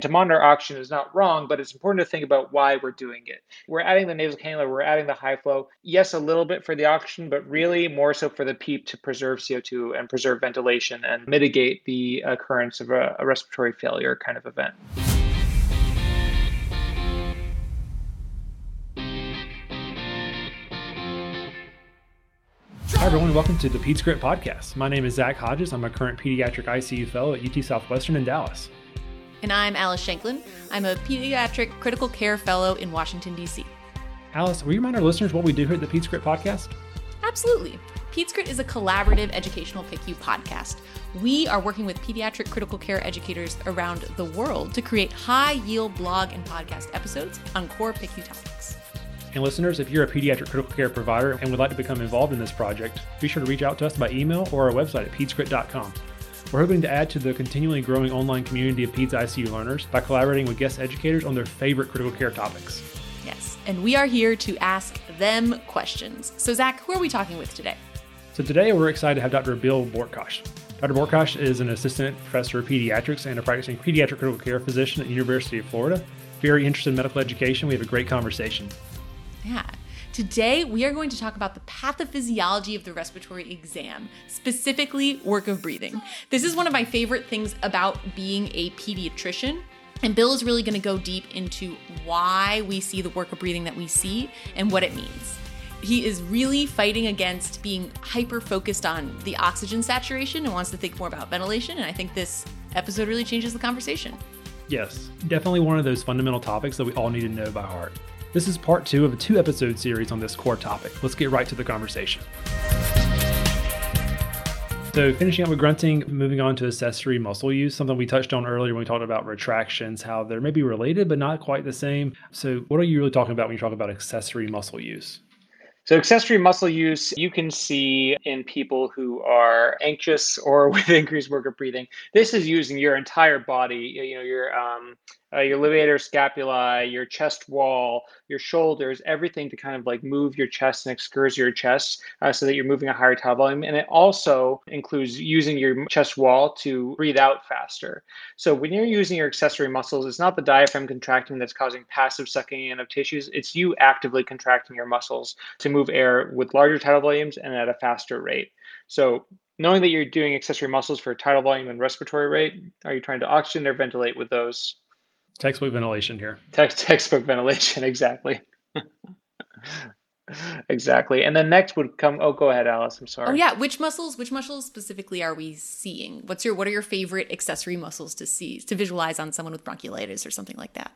To monitor oxygen is not wrong, but it's important to think about why we're doing it. We're adding the nasal cannula, we're adding the high flow. Yes, a little bit for the oxygen, but really more so for the PEEP to preserve CO2 and preserve ventilation and mitigate the occurrence of a, a respiratory failure kind of event. Hi, everyone. Welcome to the PedsCrit Podcast. My name is Zach Hodges. I'm a current pediatric ICU fellow at UT Southwestern in Dallas. And I'm Alice Shanklin. I'm a pediatric critical care fellow in Washington, D.C. Alice, will you remind our listeners what we do here at the PedsCrit podcast? Absolutely. PedsCrit is a collaborative educational PICU podcast. We are working with pediatric critical care educators around the world to create high yield blog and podcast episodes on core PICU topics. And listeners, if you're a pediatric critical care provider and would like to become involved in this project, be sure to reach out to us by email or our website at pedscrit.com. We're hoping to add to the continually growing online community of PEDS ICU learners by collaborating with guest educators on their favorite critical care topics. Yes, and we are here to ask them questions. So, Zach, who are we talking with today? So, today we're excited to have Dr. Bill Bortcosh. Dr. Bortcosh is an assistant professor of pediatrics and a practicing pediatric critical care physician at the University of Florida. Very interested in medical education. We have a great conversation. Yeah. Today, we are going to talk about the pathophysiology of the respiratory exam, specifically work of breathing. This is one of my favorite things about being a pediatrician. And Bill is really going to go deep into why we see the work of breathing that we see and what it means. He is really fighting against being hyper focused on the oxygen saturation and wants to think more about ventilation. And I think this episode really changes the conversation. Yes, definitely one of those fundamental topics that we all need to know by heart. This is part two of a two episode series on this core topic. Let's get right to the conversation. So, finishing up with grunting, moving on to accessory muscle use, something we touched on earlier when we talked about retractions, how they're maybe related but not quite the same. So, what are you really talking about when you talk about accessory muscle use? So, accessory muscle use you can see in people who are anxious or with increased work of breathing. This is using your entire body, you know, your um, uh, your levator scapulae, your chest wall, your shoulders, everything to kind of like move your chest and excurse your chest uh, so that you're moving a higher tidal volume. And it also includes using your chest wall to breathe out faster. So when you're using your accessory muscles, it's not the diaphragm contracting that's causing passive sucking in of tissues. It's you actively contracting your muscles to move air with larger tidal volumes and at a faster rate. So knowing that you're doing accessory muscles for tidal volume and respiratory rate, are you trying to oxygen or ventilate with those? Textbook ventilation here. Text, textbook ventilation, exactly. exactly. And then next would come. Oh, go ahead, Alice. I'm sorry. Oh yeah, which muscles? Which muscles specifically are we seeing? What's your What are your favorite accessory muscles to see to visualize on someone with bronchiolitis or something like that?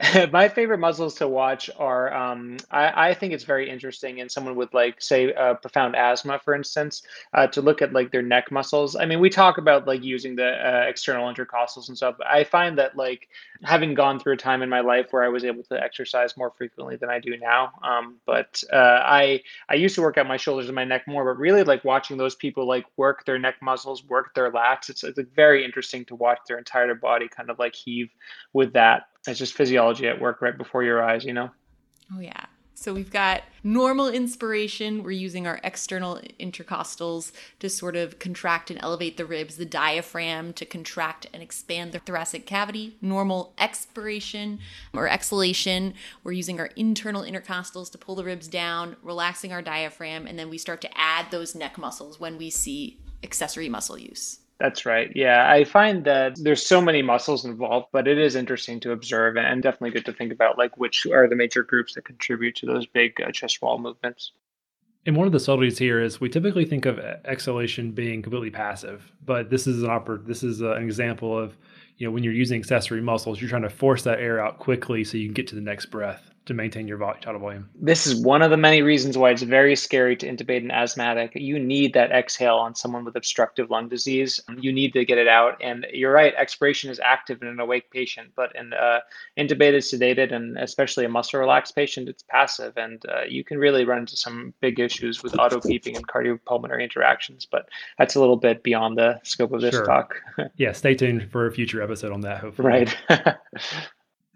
my favorite muscles to watch are um, I, I, think it's very interesting in someone with like say uh, profound asthma for instance uh, to look at like their neck muscles. I mean we talk about like using the uh, external intercostals and stuff i find that like having gone through a time in my life where i was able to exercise more frequently than i do now um, but uh, i i used to work out my shoulders and my neck more but really like watching those people like work their neck muscles work their lats it's, it's very interesting to watch their entire body kind of like heave with that it's just physiology at work right before your eyes, you know? Oh, yeah. So we've got normal inspiration. We're using our external intercostals to sort of contract and elevate the ribs, the diaphragm to contract and expand the thoracic cavity. Normal expiration or exhalation, we're using our internal intercostals to pull the ribs down, relaxing our diaphragm, and then we start to add those neck muscles when we see accessory muscle use. That's right. Yeah, I find that there's so many muscles involved, but it is interesting to observe and definitely good to think about like which are the major groups that contribute to those big uh, chest wall movements. And one of the subtleties here is we typically think of exhalation being completely passive, but this is an oper- this is an example of you know when you're using accessory muscles, you're trying to force that air out quickly so you can get to the next breath to maintain your tidal volume. This is one of the many reasons why it's very scary to intubate an asthmatic. You need that exhale on someone with obstructive lung disease. You need to get it out. And you're right, expiration is active in an awake patient, but in uh, intubated, sedated, and especially a muscle relaxed patient, it's passive. And uh, you can really run into some big issues with auto peeping and cardiopulmonary interactions. But that's a little bit beyond the scope of this sure. talk. yeah, stay tuned for a future episode on that, hopefully. Right.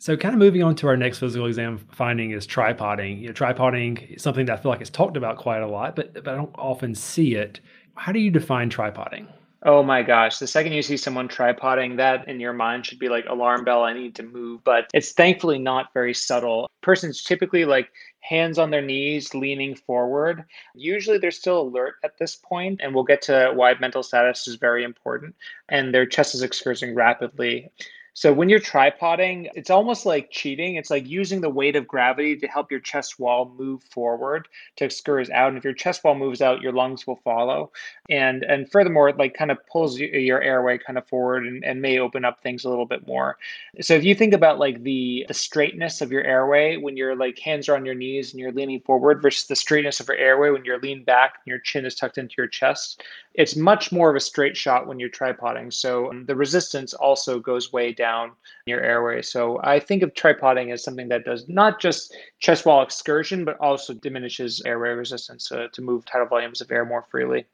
So, kind of moving on to our next physical exam finding is tripoding. You know, tripoding is something that I feel like it's talked about quite a lot, but but I don't often see it. How do you define tripoding? Oh my gosh. The second you see someone tripoding, that in your mind should be like alarm bell, I need to move. But it's thankfully not very subtle. Person's typically like hands on their knees, leaning forward. Usually they're still alert at this point, and we'll get to why mental status is very important. And their chest is excursioning rapidly. So when you're tripoding, it's almost like cheating. It's like using the weight of gravity to help your chest wall move forward to excurse out. And if your chest wall moves out, your lungs will follow. And and furthermore, it like kind of pulls your airway kind of forward and, and may open up things a little bit more. So if you think about like the the straightness of your airway when your like hands are on your knees and you're leaning forward versus the straightness of your airway when you're leaned back and your chin is tucked into your chest, it's much more of a straight shot when you're tripoding. So um, the resistance also goes way down your airway. So I think of tripoding as something that does not just chest wall excursion, but also diminishes airway resistance uh, to move tidal volumes of air more freely.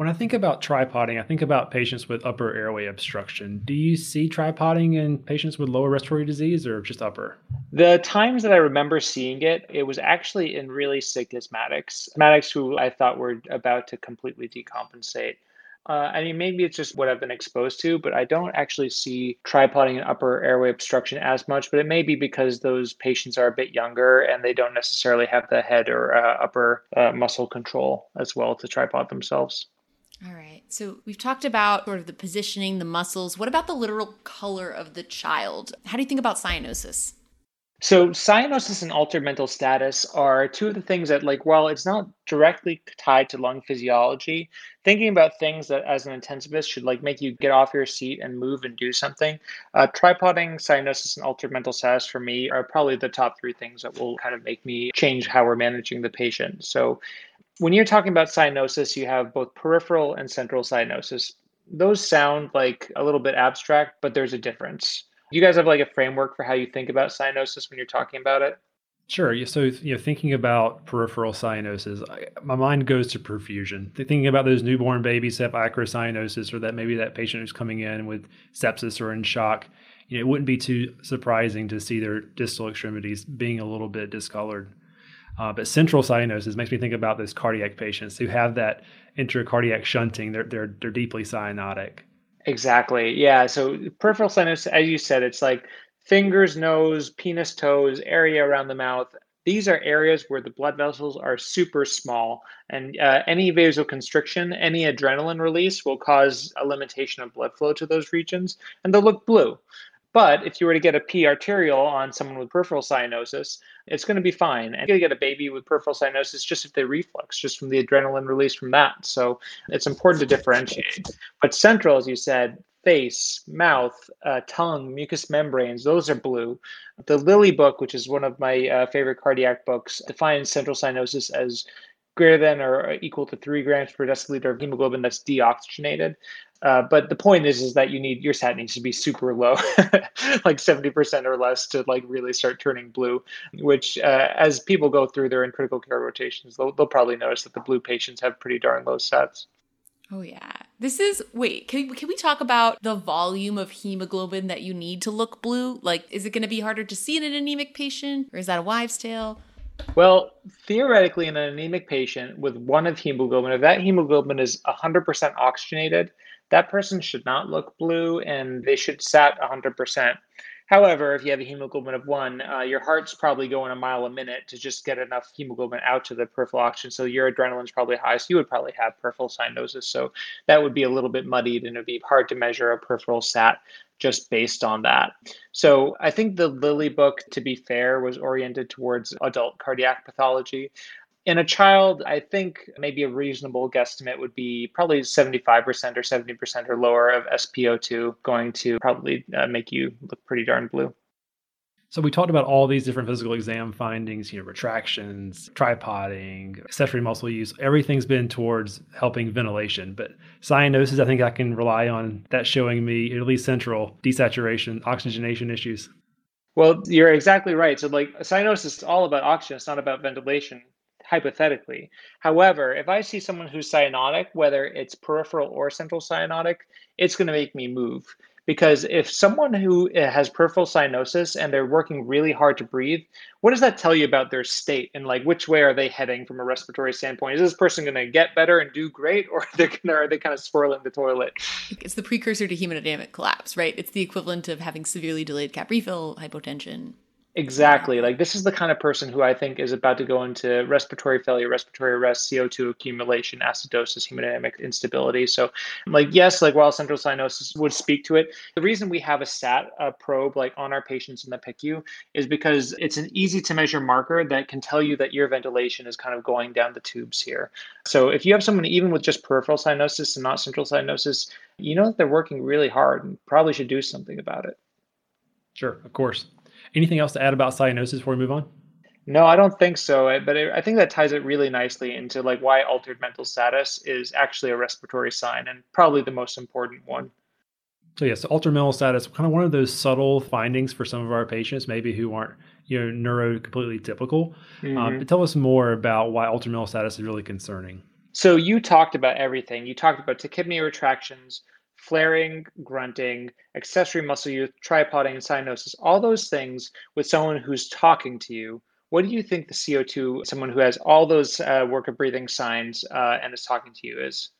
When I think about tripoding, I think about patients with upper airway obstruction. Do you see tripoding in patients with lower respiratory disease or just upper? The times that I remember seeing it, it was actually in really sick asthmatics, asthmatics who I thought were about to completely decompensate. Uh, I mean, maybe it's just what I've been exposed to, but I don't actually see tripoding and upper airway obstruction as much. But it may be because those patients are a bit younger and they don't necessarily have the head or uh, upper uh, muscle control as well to tripod themselves. All right. So we've talked about sort of the positioning, the muscles. What about the literal color of the child? How do you think about cyanosis? So cyanosis and altered mental status are two of the things that, like, while it's not directly tied to lung physiology, thinking about things that as an intensivist should like make you get off your seat and move and do something. Uh, tripoding, cyanosis, and altered mental status for me are probably the top three things that will kind of make me change how we're managing the patient. So when you're talking about cyanosis, you have both peripheral and central cyanosis. Those sound like a little bit abstract, but there's a difference you guys have like a framework for how you think about cyanosis when you're talking about it? Sure. So, you know, thinking about peripheral cyanosis, I, my mind goes to perfusion. Thinking about those newborn babies who have acrocyanosis, or that maybe that patient who's coming in with sepsis or in shock, you know, it wouldn't be too surprising to see their distal extremities being a little bit discolored. Uh, but central cyanosis makes me think about those cardiac patients who have that intracardiac shunting. They're they're they're deeply cyanotic. Exactly. Yeah. So peripheral sinus, as you said, it's like fingers, nose, penis, toes, area around the mouth. These are areas where the blood vessels are super small, and uh, any vasoconstriction, any adrenaline release will cause a limitation of blood flow to those regions, and they'll look blue. But if you were to get a P arterial on someone with peripheral cyanosis, it's going to be fine. And you're going to get a baby with peripheral cyanosis just if they reflux, just from the adrenaline release from that. So it's important to differentiate. But central, as you said, face, mouth, uh, tongue, mucous membranes, those are blue. The Lilly book, which is one of my uh, favorite cardiac books, defines central cyanosis as greater than or equal to three grams per deciliter of hemoglobin that's deoxygenated. Uh, but the point is, is that you need your sat needs to be super low, like 70% or less to like really start turning blue, which uh, as people go through their in critical care rotations, they'll, they'll probably notice that the blue patients have pretty darn low sats. Oh yeah. This is wait, can can we talk about the volume of hemoglobin that you need to look blue? Like is it going to be harder to see in an anemic patient or is that a wives tale? Well, theoretically in an anemic patient with one of hemoglobin, if that hemoglobin is 100% oxygenated, that person should not look blue and they should sat 100%. However, if you have a hemoglobin of one, uh, your heart's probably going a mile a minute to just get enough hemoglobin out to the peripheral oxygen. So your adrenaline's probably high. So you would probably have peripheral cyanosis. So that would be a little bit muddied and it'd be hard to measure a peripheral sat just based on that. So I think the Lilly book, to be fair, was oriented towards adult cardiac pathology. In a child, I think maybe a reasonable guesstimate would be probably 75% or 70% or lower of SpO2 going to probably uh, make you look pretty darn blue. So we talked about all these different physical exam findings, you know, retractions, tripoding, accessory muscle use. Everything's been towards helping ventilation, but cyanosis, I think I can rely on that showing me at least central desaturation, oxygenation issues. Well, you're exactly right. So like cyanosis is all about oxygen, it's not about ventilation hypothetically. However, if I see someone who's cyanotic, whether it's peripheral or central cyanotic, it's going to make me move Because if someone who uh, has peripheral cyanosis and they're working really hard to breathe, what does that tell you about their state and like which way are they heading from a respiratory standpoint? Is this person going to get better and do great, or are they, gonna, are they kind of swirling the toilet? It's the precursor to hemodynamic collapse, right? It's the equivalent of having severely delayed cap refill, hypotension. Exactly. Like this is the kind of person who I think is about to go into respiratory failure, respiratory arrest, CO2 accumulation, acidosis, hemodynamic instability. So, like, yes, like while central cyanosis would speak to it, the reason we have a SAT a probe like on our patients in the PICU is because it's an easy to measure marker that can tell you that your ventilation is kind of going down the tubes here. So, if you have someone even with just peripheral cyanosis and not central cyanosis, you know that they're working really hard and probably should do something about it. Sure, of course. Anything else to add about cyanosis before we move on? No, I don't think so. But I think that ties it really nicely into like why altered mental status is actually a respiratory sign and probably the most important one. So yes, so altered mental status, kind of one of those subtle findings for some of our patients, maybe who aren't you know neuro completely typical. Um, mm-hmm. Um, tell us more about why altered mental status is really concerning. So you talked about everything. You talked about tachypnea retractions, flaring, grunting, accessory muscle use, tripoding, and cyanosis, all those things with someone who's talking to you. What do you think the CO2, someone who has all those uh, work of breathing signs uh, and is talking to you, is?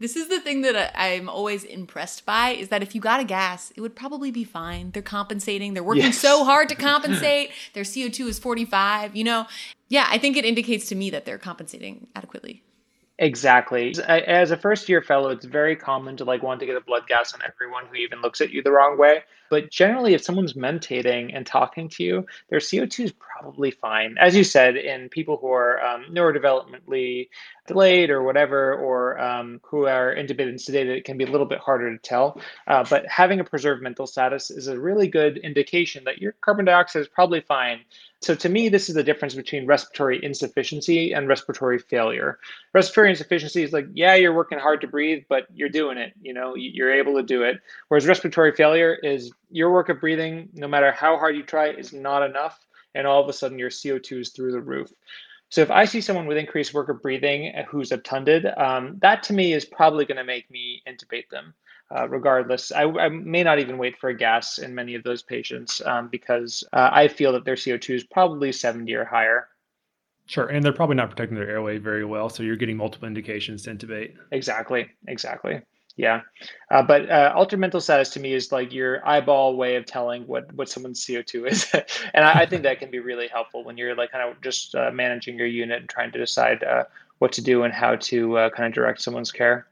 This is the thing that I'm always impressed by is that if you got a gas, it would probably be fine. They're compensating. They're working yes. so hard to compensate. Their CO2 is 45, you know? Yeah, I think it indicates to me that they're compensating adequately. Exactly. As a first year fellow, it's very common to like want to get a blood gas on everyone who even looks at you the wrong way. But generally, if someone's mentating and talking to you, their CO2 is probably fine. As you said, in people who are um, neurodevelopmentally delayed or whatever, or um, who are intubated and sedated, it can be a little bit harder to tell. Uh, but having a preserved mental status is a really good indication that your carbon dioxide is probably fine. So to me, this is the difference between respiratory insufficiency and respiratory failure. Respiratory insufficiency is like, yeah, you're working hard to breathe, but you're doing it. You know, you're able to do it. Whereas respiratory failure is your work of breathing, no matter how hard you try, is not enough, and all of a sudden your CO2 is through the roof. So if I see someone with increased work of breathing who's obtunded, um, that to me is probably going to make me intubate them. Uh, regardless, I, I, may not even wait for a gas in many of those patients um, because uh, I feel that their CO2 is probably 70 or higher. Sure, and they're probably not protecting their airway very well, so you're getting multiple indications to intubate. Exactly, exactly. Yeah, uh, but uh, altered mental status to me is like your eyeball way of telling what what someone's CO two is, and I, I, think that can be really helpful when you're like kind of just uh, managing your unit and trying to decide uh, what to do and how to uh, kind of direct someone's care.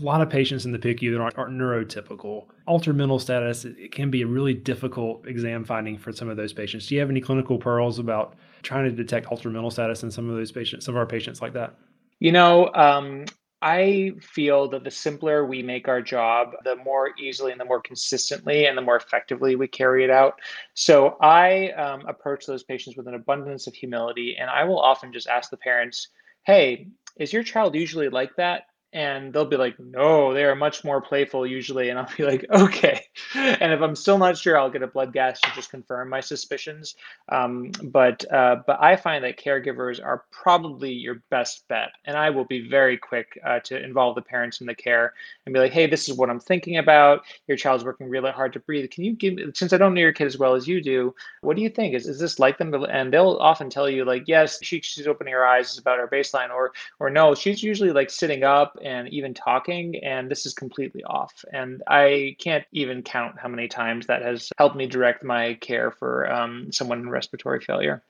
A lot of patients in the PICU that aren't, aren't neurotypical. Altered mental status it can be a really difficult exam finding for some of those patients. Do you have any clinical pearls about trying to detect altered mental status in some of those patients, some of our patients like that? You know, um, I feel that the simpler we make our job, the more easily and the more consistently and the more effectively we carry it out. So I um, approach those patients with an abundance of humility, and I will often just ask the parents, Hey, is your child usually like that? And they'll be like, no, they are much more playful usually. And I'll be like, okay. And if I'm still not sure, I'll get a blood gas to just confirm my suspicions. Um, but uh, but I find that caregivers are probably your best bet, and I will be very quick uh, to involve the parents in the care and be like, hey, this is what I'm thinking about. Your child's working really hard to breathe. Can you give? Since I don't know your kid as well as you do, what do you think? Is is this like them? And they'll often tell you like, yes, she, she's opening her eyes. It's about her baseline, or or no, she's usually like sitting up and even talking, and this is completely off. And I can't even count how many times that has helped me direct my care for um, someone in respiratory failure.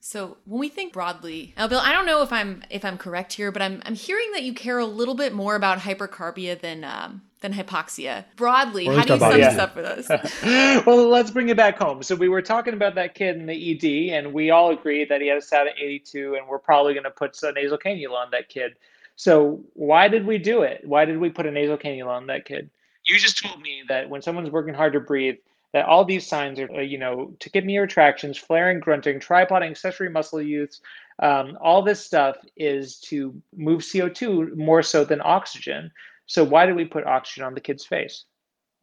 So when we think broadly, now Bill, I don't know if I'm if I'm correct here, but I'm I'm hearing that you care a little bit more about hypercarbia than um, than hypoxia. Broadly, how do you sum this up for us? well, let's bring it back home. So we were talking about that kid in the ED, and we all agreed that he had a SAT of 82, and we're probably going to put a nasal cannula on that kid. So why did we do it? Why did we put a nasal cannula on that kid? You just told me that when someone's working hard to breathe, that all these signs are, uh, you know, tachypnea retractions, flaring, grunting, tripoding, accessory muscle use, um, all this stuff is to move CO2 more so than oxygen. So why did we put oxygen on the kid's face?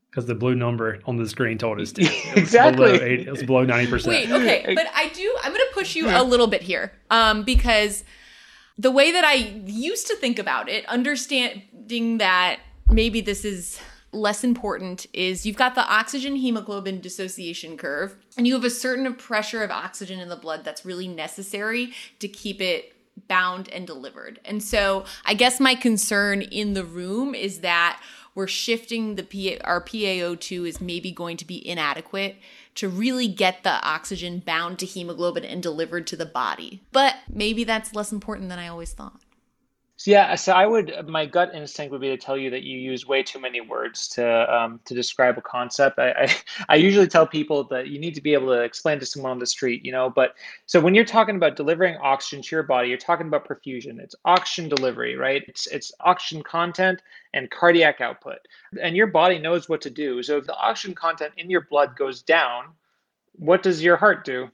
Because the blue number on the screen told us to. exactly. It was, 80, it was below 90%. Wait, okay. But I do, I'm going to push you a little bit here um, because – the way that I used to think about it, understanding that maybe this is less important is you've got the oxygen hemoglobin dissociation curve, and you have a certain pressure of oxygen in the blood that's really necessary to keep it bound and delivered. And so I guess my concern in the room is that we're shifting the P- our PaO2 is maybe going to be inadequate to really get the oxygen bound to hemoglobin and delivered to the body. But maybe that's less important than I always thought. So yeah, so I would my gut instinct would be to tell you that you use way too many words to um, to describe a concept. I, I, I usually tell people that you need to be able to explain to someone on the street, you know. But so when you're talking about delivering oxygen to your body, you're talking about perfusion. It's oxygen delivery, right? It's it's oxygen content and cardiac output, and your body knows what to do. So if the oxygen content in your blood goes down, what does your heart do?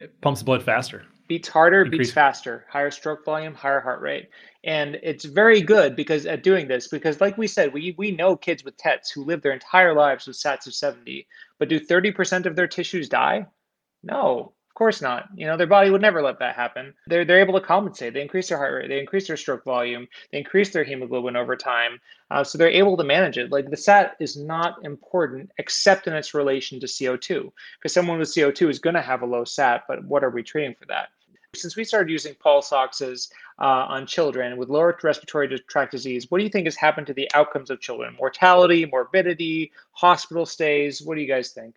It pumps blood faster beats harder, Increase. beats faster, higher stroke volume, higher heart rate. And it's very good because at doing this, because like we said, we we know kids with TETs who live their entire lives with SATs of 70, but do 30% of their tissues die? No, of course not. You know, their body would never let that happen. They're they're able to compensate. They increase their heart rate, they increase their stroke volume, they increase their hemoglobin over time. Uh, so they're able to manage it. Like the SAT is not important except in its relation to CO2, because someone with CO2 is going to have a low SAT. But what are we treating for that? Since we started using pulse oxes uh, on children with lower respiratory tract disease, what do you think has happened to the outcomes of children? Mortality, morbidity, hospital stays? What do you guys think?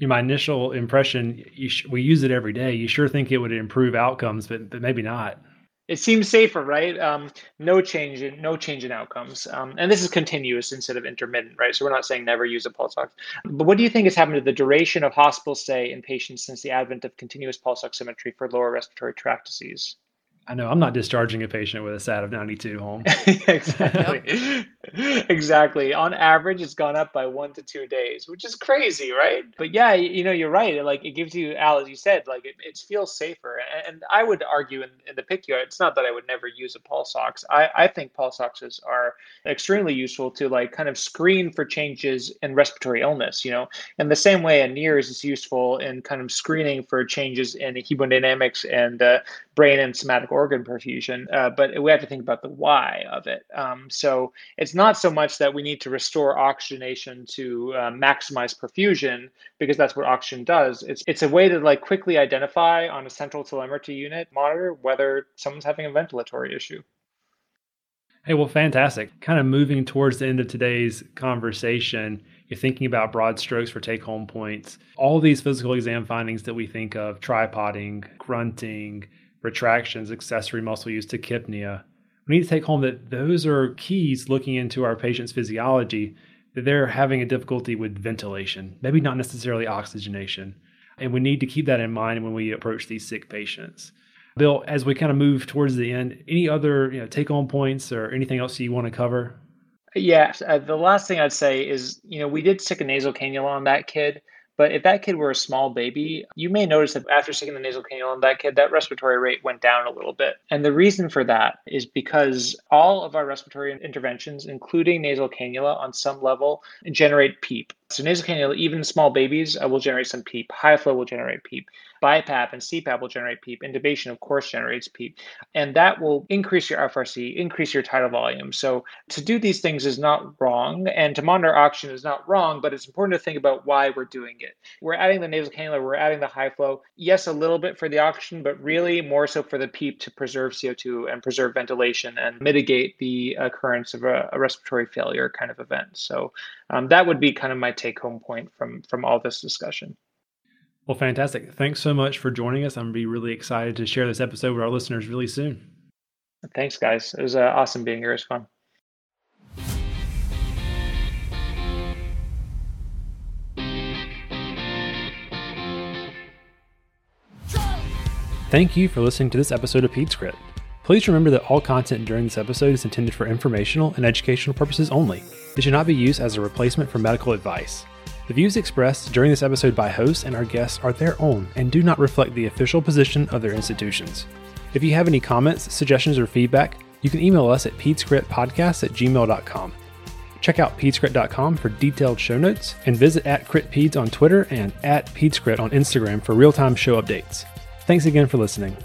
my initial impression, sh- we use it every day. You sure think it would improve outcomes, but, but maybe not. It seems safer, right? Um, no change in no change in outcomes, um, and this is continuous instead of intermittent, right? So we're not saying never use a pulse ox. But what do you think has happened to the duration of hospital stay in patients since the advent of continuous pulse oximetry for lower respiratory tract disease? I know I'm not discharging a patient with a SAT of 92 home. exactly. exactly. On average, it's gone up by one to two days, which is crazy, right? But yeah, you know, you're right. Like it gives you, Al, as you said, like it, it feels safer. And, I would argue in, in the PICU, it's not that I would never use a pulse ox. I, I think pulse oxes are extremely useful to like kind of screen for changes in respiratory illness, you know, in the same way a NIRS is useful in kind of screening for changes in hemodynamics and uh, brain and somatic organ perfusion, uh, but we have to think about the why of it. Um, so it's not so much that we need to restore oxygenation to uh, maximize perfusion because that's what oxygen does. It's it's a way to like quickly identify on a central telemetry unit monitor whether someone's having a ventilatory issue. Hey, well, fantastic. Kind of moving towards the end of today's conversation, you're thinking about broad strokes for take home points. All these physical exam findings that we think of tripoding, grunting, retractions, accessory muscle use, tachypnea. We need to take home that those are keys looking into our patient's physiology, that they're having a difficulty with ventilation, maybe not necessarily oxygenation. And we need to keep that in mind when we approach these sick patients. Bill, as we kind of move towards the end, any other you know, take home points or anything else you want to cover? Yeah, uh, the last thing I'd say is, you know, we did stick a nasal cannula on that kid. But if that kid were a small baby, you may notice that after sticking the nasal cannula on that kid, that respiratory rate went down a little bit. And the reason for that is because all of our respiratory interventions, including nasal cannula on some level, generate PEEP. So nasal cannula, even small babies, uh, will generate some PEEP. High flow will generate PEEP. BiPAP and CPAP will generate PEEP. Intubation, of course, generates PEEP. And that will increase your FRC, increase your tidal volume. So to do these things is not wrong. And to monitor oxygen is not wrong, but it's important to think about why we're doing it. We're adding the nasal cannula, we're adding the high flow. Yes, a little bit for the oxygen, but really more so for the PEEP to preserve CO2 and preserve ventilation and mitigate the occurrence of a, a respiratory failure kind of event. So um, that would be kind of my take home point from from all this discussion. Well, fantastic. Thanks so much for joining us. I'm going to be really excited to share this episode with our listeners really soon. Thanks, guys. It was uh, awesome being here. It was fun. Thank you for listening to this episode of PedsCrit. Please remember that all content during this episode is intended for informational and educational purposes only. It should not be used as a replacement for medical advice. The views expressed during this episode by hosts and our guests are their own and do not reflect the official position of their institutions. If you have any comments, suggestions, or feedback, you can email us at pedscritpodcast at gmail.com. Check out pedscrit.com for detailed show notes and visit at CritPeds on Twitter and at pedscrit on Instagram for real time show updates. Thanks again for listening.